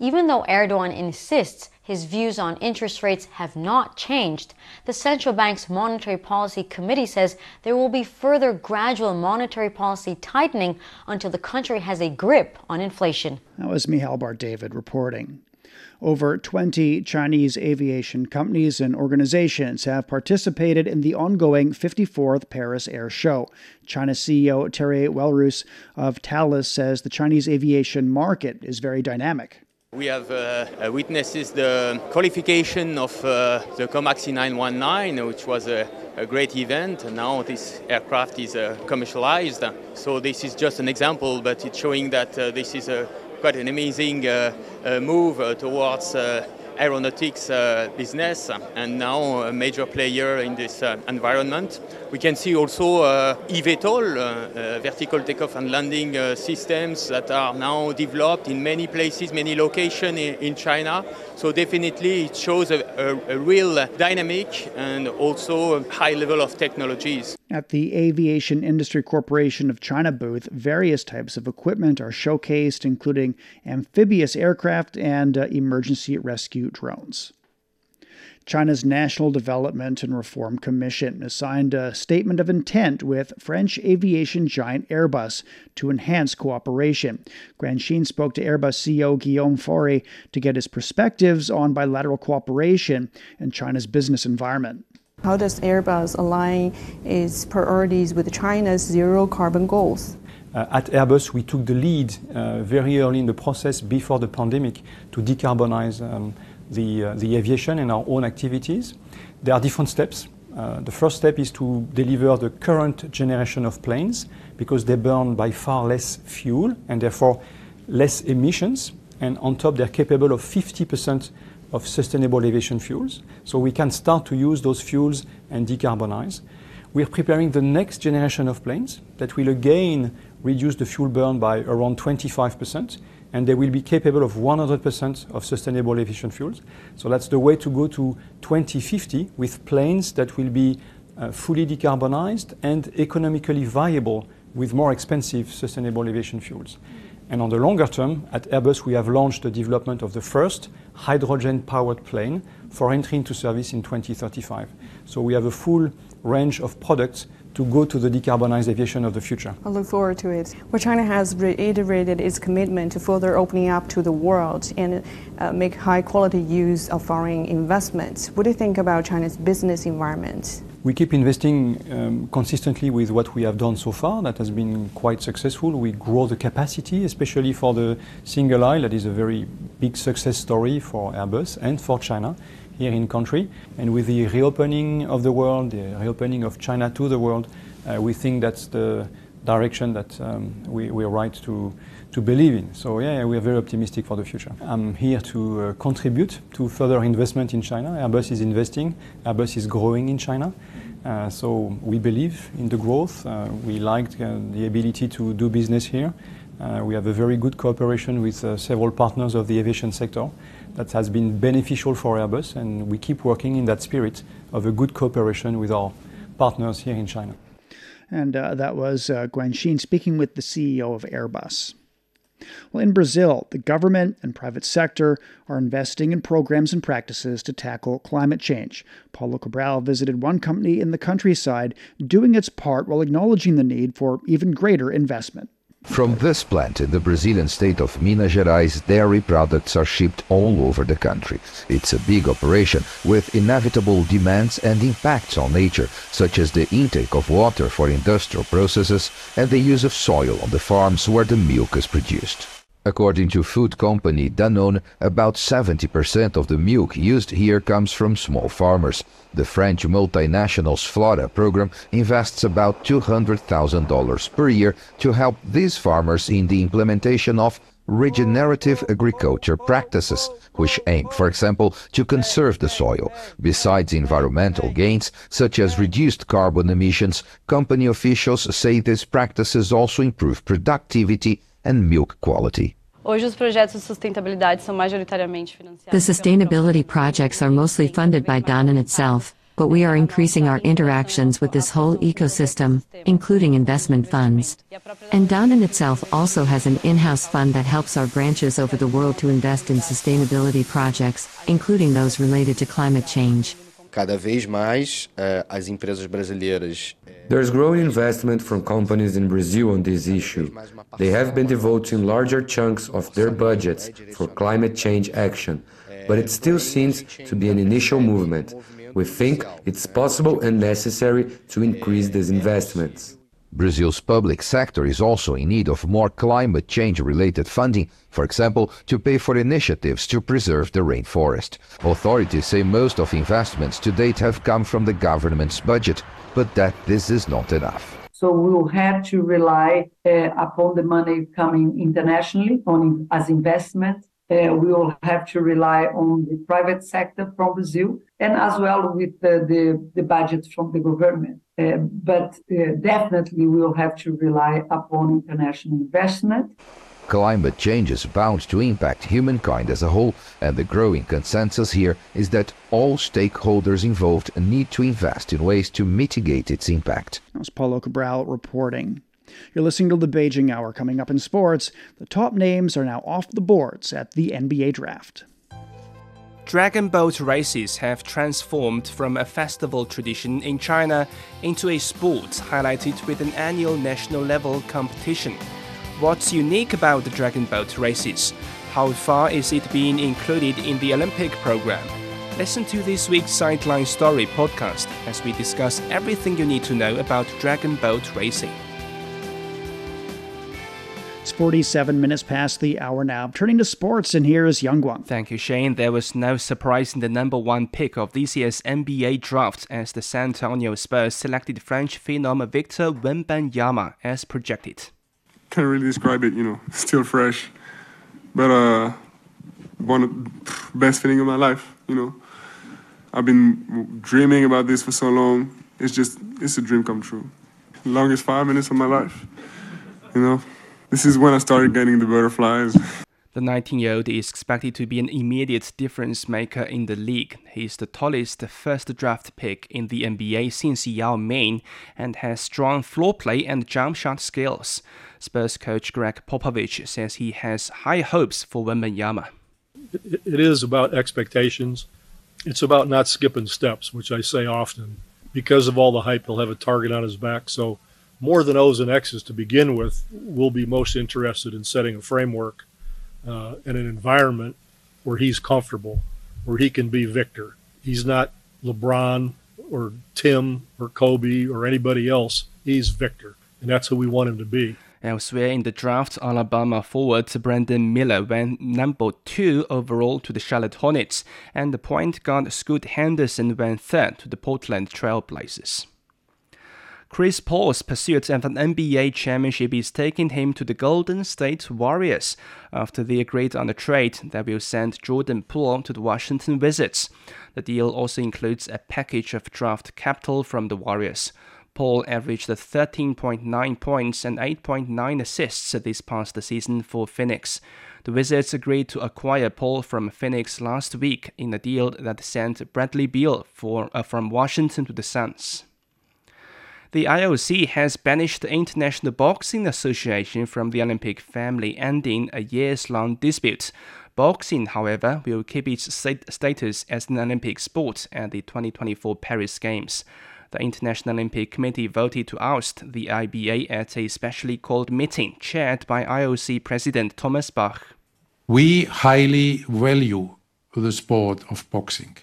Even though Erdogan insists his views on interest rates have not changed, the central bank's monetary policy committee says there will be further gradual monetary policy tightening until the country has a grip on inflation. That was Michal Bar David reporting. Over 20 Chinese aviation companies and organizations have participated in the ongoing 54th Paris Air Show. China CEO Terry Welrus of Thales says the Chinese aviation market is very dynamic. We have uh, uh, witnessed the qualification of uh, the Comac C919, which was a, a, great event. Now this aircraft is uh, commercialized. So this is just an example, but it's showing that uh, this is a, quite an amazing uh, move towards aeronautics business and now a major player in this environment. We can see also uh, eVTOL, uh, vertical takeoff and landing uh, systems that are now developed in many places, many locations in, in China. So definitely it shows a, a, a real dynamic and also a high level of technologies. At the Aviation Industry Corporation of China booth, various types of equipment are showcased, including amphibious aircraft and uh, emergency rescue drones. China's National Development and Reform Commission has signed a statement of intent with French aviation giant Airbus to enhance cooperation. Guanxin spoke to Airbus CEO Guillaume Faury to get his perspectives on bilateral cooperation and China's business environment. How does Airbus align its priorities with China's zero carbon goals? Uh, at Airbus, we took the lead uh, very early in the process before the pandemic to decarbonize um, the, uh, the aviation and our own activities. There are different steps. Uh, the first step is to deliver the current generation of planes because they burn by far less fuel and therefore less emissions. And on top, they're capable of 50% of sustainable aviation fuels. So we can start to use those fuels and decarbonize. We're preparing the next generation of planes that will again reduce the fuel burn by around 25%, and they will be capable of 100% of sustainable aviation fuels. So that's the way to go to 2050 with planes that will be uh, fully decarbonized and economically viable with more expensive sustainable aviation fuels. And on the longer term, at Airbus, we have launched the development of the first hydrogen-powered plane for entry into service in 2035. So we have a full range of products to go to the decarbonized aviation of the future. I look forward to it. Well, China has reiterated its commitment to further opening up to the world and uh, make high quality use of foreign investments. What do you think about China's business environment? We keep investing um, consistently with what we have done so far. That has been quite successful. We grow the capacity, especially for the single aisle. That is a very big success story for Airbus and for China here in country. And with the reopening of the world, the reopening of China to the world, uh, we think that's the direction that um, we, we're right to, to believe in. So yeah, we are very optimistic for the future. I'm here to uh, contribute to further investment in China. Airbus is investing. Airbus is growing in China. Uh, so we believe in the growth. Uh, we like uh, the ability to do business here. Uh, we have a very good cooperation with uh, several partners of the aviation sector that has been beneficial for Airbus, and we keep working in that spirit of a good cooperation with our partners here in China. And uh, that was uh, Guanxin speaking with the CEO of Airbus. Well, in Brazil, the government and private sector are investing in programs and practices to tackle climate change. Paulo Cabral visited one company in the countryside doing its part while acknowledging the need for even greater investment. From this plant in the Brazilian state of Minas Gerais, dairy products are shipped all over the country. It's a big operation with inevitable demands and impacts on nature, such as the intake of water for industrial processes and the use of soil on the farms where the milk is produced. According to food company Danone, about 70% of the milk used here comes from small farmers. The French multinational's Flora program invests about $200,000 per year to help these farmers in the implementation of regenerative agriculture practices, which aim, for example, to conserve the soil. Besides environmental gains, such as reduced carbon emissions, company officials say these practices also improve productivity and milk quality. Hoje os projetos de sustentabilidade são majoritariamente financiados. The sustainability projects are mostly funded by Danone itself, but we are increasing our interactions with this whole ecosystem, including investment funds. And Danone itself also has an in-house fund that helps our branches over the world to invest in sustainability projects, including those related to climate change. Cada vez mais uh, as empresas brasileiras There's growing investment from companies in Brazil on this issue. They have been devoting larger chunks of their budgets for climate change action, but it still seems to be an initial movement. We think it's possible and necessary to increase these investments. Brazil's public sector is also in need of more climate change related funding, for example, to pay for initiatives to preserve the rainforest. Authorities say most of investments to date have come from the government's budget, but that this is not enough. So we will have to rely uh, upon the money coming internationally on as investment. Uh, we will have to rely on the private sector from Brazil and as well with the, the, the budget from the government. Uh, but uh, definitely we will have to rely upon international investment. Climate change is bound to impact humankind as a whole, and the growing consensus here is that all stakeholders involved need to invest in ways to mitigate its impact. That's Paulo Cabral reporting. You're listening to the Beijing Hour. Coming up in sports, the top names are now off the boards at the NBA draft. Dragon boat races have transformed from a festival tradition in China into a sport highlighted with an annual national level competition. What's unique about the dragon boat races? How far is it being included in the Olympic program? Listen to this week's Sideline Story podcast as we discuss everything you need to know about dragon boat racing. It's 47 minutes past the hour now. Turning to sports, and here is Yang Guang. Thank you, Shane. There was no surprise in the number one pick of this year's NBA draft as the San Antonio Spurs selected French phenom Victor Wembanyama as projected. Can't really describe it, you know, still fresh. But uh, one of the best feeling of my life, you know. I've been dreaming about this for so long. It's just, it's a dream come true. Longest five minutes of my life, you know. This is when I started getting the butterflies. The 19 year old is expected to be an immediate difference maker in the league. He is the tallest first draft pick in the NBA since Yao Ming and has strong floor play and jump shot skills. Spurs coach Gregg Popovich says he has high hopes for Wembanyama. It is about expectations. It's about not skipping steps, which I say often. Because of all the hype, he'll have a target on his back. So more than O's and X's to begin with, we'll be most interested in setting a framework uh, and an environment where he's comfortable, where he can be Victor. He's not LeBron or Tim or Kobe or anybody else. He's Victor, and that's who we want him to be. Elsewhere in the draft, Alabama forward Brandon Miller went number two overall to the Charlotte Hornets, and the point guard Scoot Henderson went third to the Portland Trailblazers. Chris Paul's pursuit of an NBA championship is taking him to the Golden State Warriors after they agreed on a trade that will send Jordan Poole to the Washington Wizards. The deal also includes a package of draft capital from the Warriors. Paul averaged 13.9 points and 8.9 assists this past season for Phoenix. The Wizards agreed to acquire Paul from Phoenix last week in a deal that sent Bradley Beal for, uh, from Washington to the Suns. The IOC has banished the International Boxing Association from the Olympic family, ending a years long dispute. Boxing, however, will keep its status as an Olympic sport at the 2024 Paris Games. The International Olympic Committee voted to oust the IBA at a specially called meeting chaired by IOC President Thomas Bach. We highly value the sport of boxing,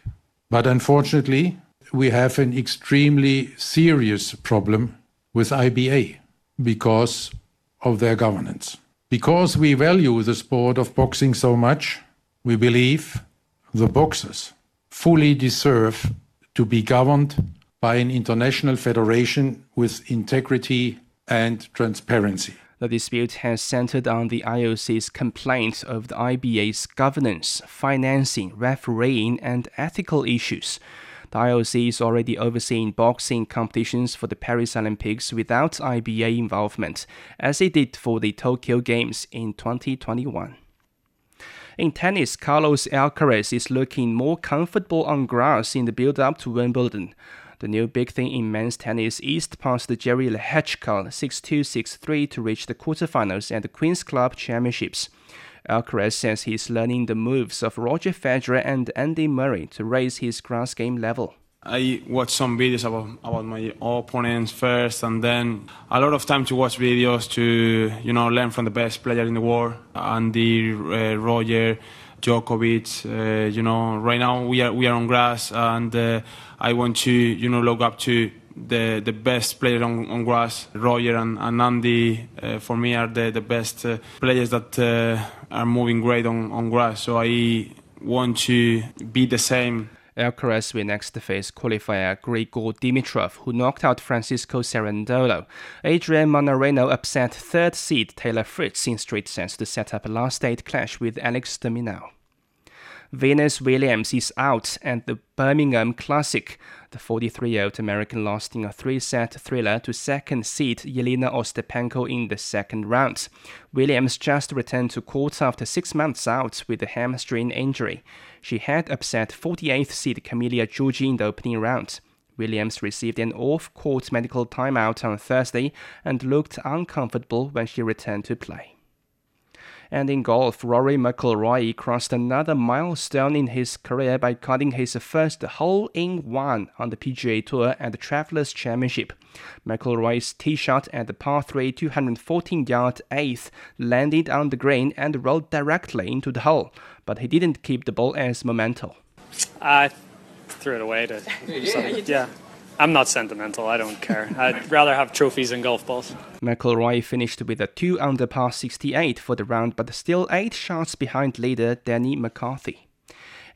but unfortunately, we have an extremely serious problem with IBA because of their governance. Because we value the sport of boxing so much, we believe the boxers fully deserve to be governed by an international federation with integrity and transparency. The dispute has centered on the IOC's complaint of the IBA's governance, financing, refereeing, and ethical issues. The IOC is already overseeing boxing competitions for the Paris Olympics without IBA involvement, as it did for the Tokyo Games in 2021. In tennis, Carlos Alcaraz is looking more comfortable on grass in the build up to Wimbledon. The new big thing in men's tennis eased past Jerry Lehecka 6-2, 6-3 to reach the quarterfinals at the Queen's Club Championships. Alcaraz says he's learning the moves of Roger Federer and Andy Murray to raise his grass game level. I watch some videos about, about my opponents first, and then a lot of time to watch videos to you know learn from the best player in the world, Andy, uh, Roger, Djokovic. Uh, you know, right now we are we are on grass, and uh, I want to you know look up to the the best player on, on grass. Roger and, and Andy uh, for me are the the best uh, players that uh, are moving great on, on grass. So I want to be the same. Alcaraz will next face qualifier Grigor Dimitrov, who knocked out Francisco Cerundolo. Adrian Mannarino upset third seed Taylor Fritz in straight sets to set up a last eight clash with Alex de Minaur. Venus Williams is out at the Birmingham Classic. The 43 year old American lost in a three set thriller to second seed Yelena Ostapenko in the second round. Williams just returned to court after six months out with a hamstring injury. She had upset 48th seed Camila Giorgi in the opening round. Williams received an off court medical timeout on Thursday and looked uncomfortable when she returned to play. And in golf, Rory McIlroy crossed another milestone in his career by cutting his first hole in one on the PGA Tour at the Travelers Championship. McIlroy's tee shot at the par 3 214 yard eighth landed on the green and rolled directly into the hole, but he didn't keep the ball as memento. I threw it away to. [laughs] yeah, yeah. I'm not sentimental. I don't care. [laughs] I'd rather have trophies than golf balls. McIlroy finished with a 2 under par 68 for the round, but still 8 shots behind leader Danny McCarthy.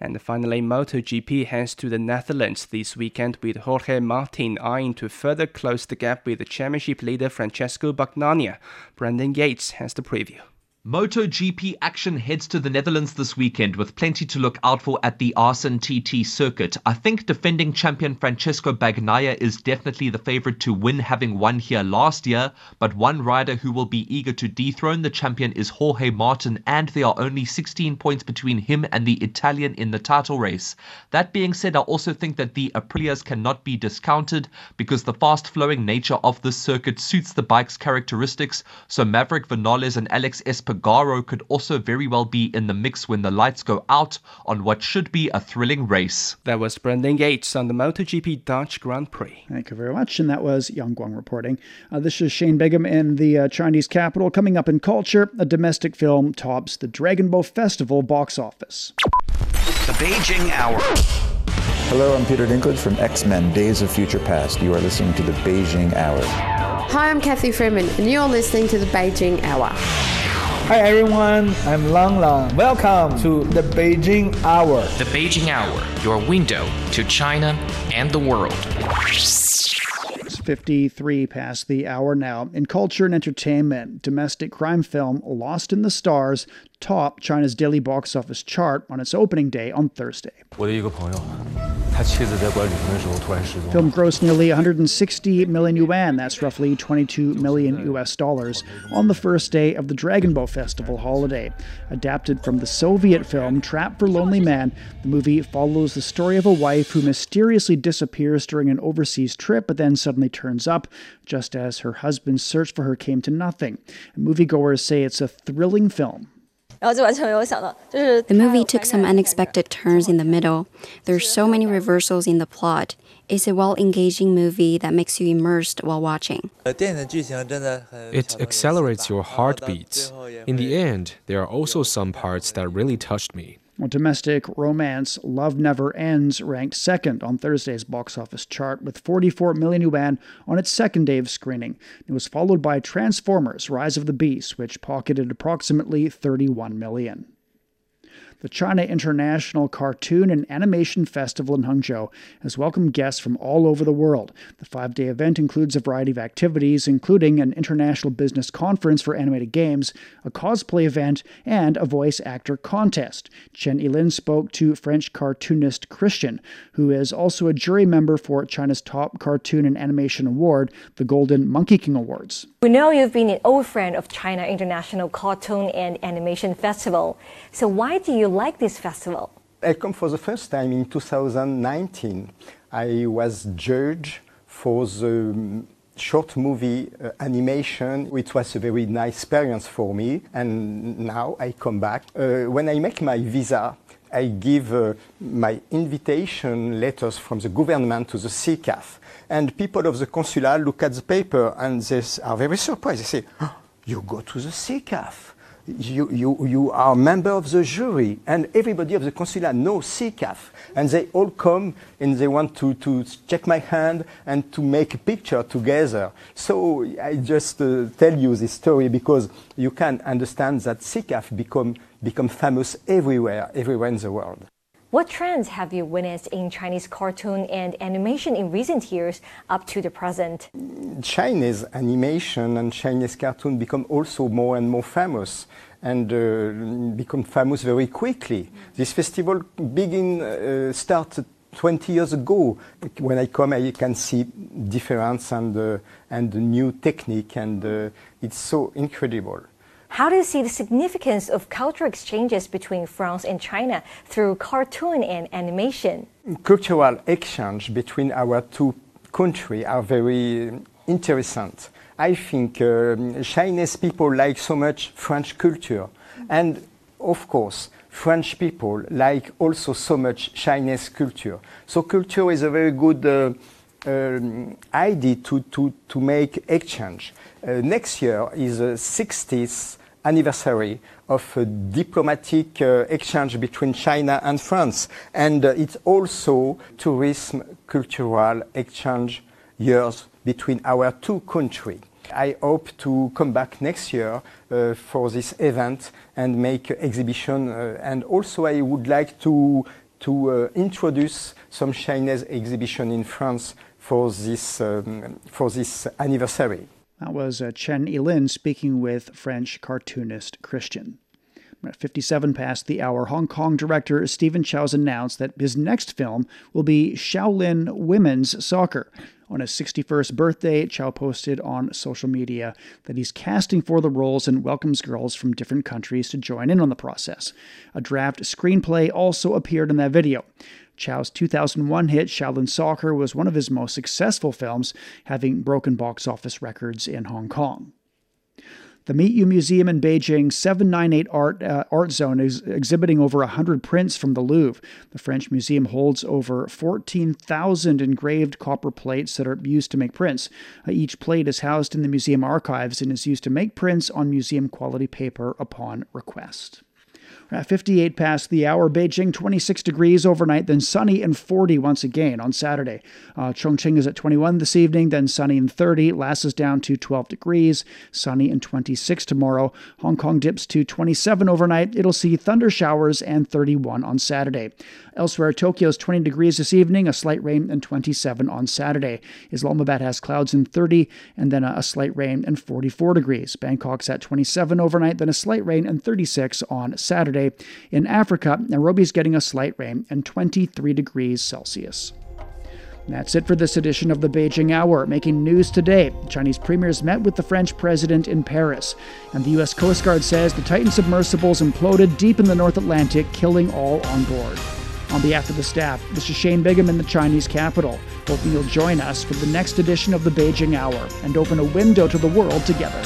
And finally, MotoGP heads to the Netherlands this weekend with Jorge Martin eyeing to further close the gap with the championship leader Francesco Bagnaia. Brendan Yates has the preview. MotoGP action heads to the Netherlands this weekend with plenty to look out for at the Assen TT circuit. I think defending champion Francesco Bagnaia is definitely the favorite to win, having won here last year. But one rider who will be eager to dethrone the champion is Jorge Martin, and there are only 16 points between him and the Italian in the title race. That being said, I also think that the Aprilias cannot be discounted because the fast flowing nature of this circuit suits the bike's characteristics. So Maverick Vinales and Alex Espargaro Espargaro could also very well be in the mix when the lights go out on what should be a thrilling race. That was Brendan Gates on the MotoGP Dutch Grand Prix. Thank you very much. And that was Yang Guang reporting. Uh, this is Shane Bigham in the uh, Chinese capital. Coming up in culture, a domestic film tops the Dragon Boat Festival box office. The Beijing Hour. Hello, I'm Peter Dinklage from X Men Days of Future Past. You are listening to the Beijing Hour. Hi, I'm Cathy Freeman, and you're listening to the Beijing Hour. Hi everyone, I'm Lang Lang. Welcome to the Beijing Hour. The Beijing Hour, your window to China and the world. It's 53 past the hour now. In culture and entertainment, domestic crime film Lost in the Stars topped China's daily box office chart on its opening day on Thursday. 我的一个朋友， Film grossed nearly 160 million yuan, that's roughly 22 million US dollars, on the first day of the Dragon Boat Festival holiday. Adapted from the Soviet film Trap for Lonely Man, the movie follows the story of a wife who mysteriously disappears during an overseas trip but then suddenly turns up just as her husband's search for her came to nothing. Moviegoers say it's a thrilling film the movie took some unexpected turns in the middle. There's so many reversals in the plot. It's a well engaging movie that makes you immersed while watching. It accelerates your heartbeats. In the end, there are also some parts that really touched me. Domestic romance Love Never Ends ranked second on Thursday's box office chart with 44 million yuan on its second day of screening. It was followed by Transformers Rise of the Beast, which pocketed approximately 31 million. The China International Cartoon and Animation Festival in Hangzhou has welcomed guests from all over the world. The five day event includes a variety of activities, including an international business conference for animated games, a cosplay event, and a voice actor contest. Chen Yilin spoke to French cartoonist Christian, who is also a jury member for China's top cartoon and animation award, the Golden Monkey King Awards. We know you've been an old friend of China International Cartoon and Animation Festival. So why do you like this festival? I come for the first time in 2019. I was judge for the short movie uh, animation. It was a very nice experience for me, and now I come back. Uh, when I make my visa, I give uh, my invitation letters from the government to the CICAF. And people of the consular look at the paper and they are very surprised. They say, oh, You go to the CICAF you, you, you are a member of the jury, and everybody of the consular knows CICAF, and they all come and they want to, to check my hand and to make a picture together. So I just uh, tell you this story because you can understand that CICAF become, become famous everywhere, everywhere in the world. What trends have you witnessed in Chinese cartoon and animation in recent years up to the present? Chinese animation and Chinese cartoon become also more and more famous and uh, become famous very quickly. This festival begin uh, start 20 years ago. When I come, I can see difference and uh, and new technique, and uh, it's so incredible. How do you see the significance of cultural exchanges between France and China through cartoon and animation? Cultural exchange between our two countries are very interesting. I think uh, Chinese people like so much French culture, and of course, French people like also so much Chinese culture. So culture is a very good uh, um, idea to, to, to make exchange. Uh, next year is the 60th anniversary of a diplomatic uh, exchange between China and France. And uh, it's also tourism cultural exchange years between our two countries. I hope to come back next year uh, for this event and make exhibition. Uh, and also I would like to, to uh, introduce some Chinese exhibition in France for this, um, for this anniversary. That was uh, Chen Yilin speaking with French cartoonist Christian. At 57 past the hour, Hong Kong director Stephen Chow's announced that his next film will be Shaolin Women's Soccer. On his 61st birthday, Chow posted on social media that he's casting for the roles and welcomes girls from different countries to join in on the process. A draft screenplay also appeared in that video. Chow's 2001 hit Shaolin Soccer was one of his most successful films, having broken box office records in Hong Kong. The Meet You Museum in Beijing 798 Art, uh, Art Zone is exhibiting over 100 prints from the Louvre. The French museum holds over 14,000 engraved copper plates that are used to make prints. Uh, each plate is housed in the museum archives and is used to make prints on museum quality paper upon request. Uh, 58 past the hour, Beijing 26 degrees overnight, then sunny and 40 once again on Saturday. Uh, Chongqing is at 21 this evening, then sunny and 30. Lhasa down to 12 degrees, sunny and 26 tomorrow. Hong Kong dips to 27 overnight. It'll see thunder showers and 31 on Saturday. Elsewhere, Tokyo is 20 degrees this evening, a slight rain and 27 on Saturday. Islamabad has clouds and 30, and then a, a slight rain and 44 degrees. Bangkok's at 27 overnight, then a slight rain and 36 on Saturday. In Africa, Nairobi is getting a slight rain and 23 degrees Celsius. That's it for this edition of the Beijing Hour. Making news today, Chinese premiers met with the French president in Paris, and the U.S. Coast Guard says the Titan submersibles imploded deep in the North Atlantic, killing all on board. On behalf of the staff, this is Shane Bigham in the Chinese capital, hoping you'll join us for the next edition of the Beijing Hour and open a window to the world together.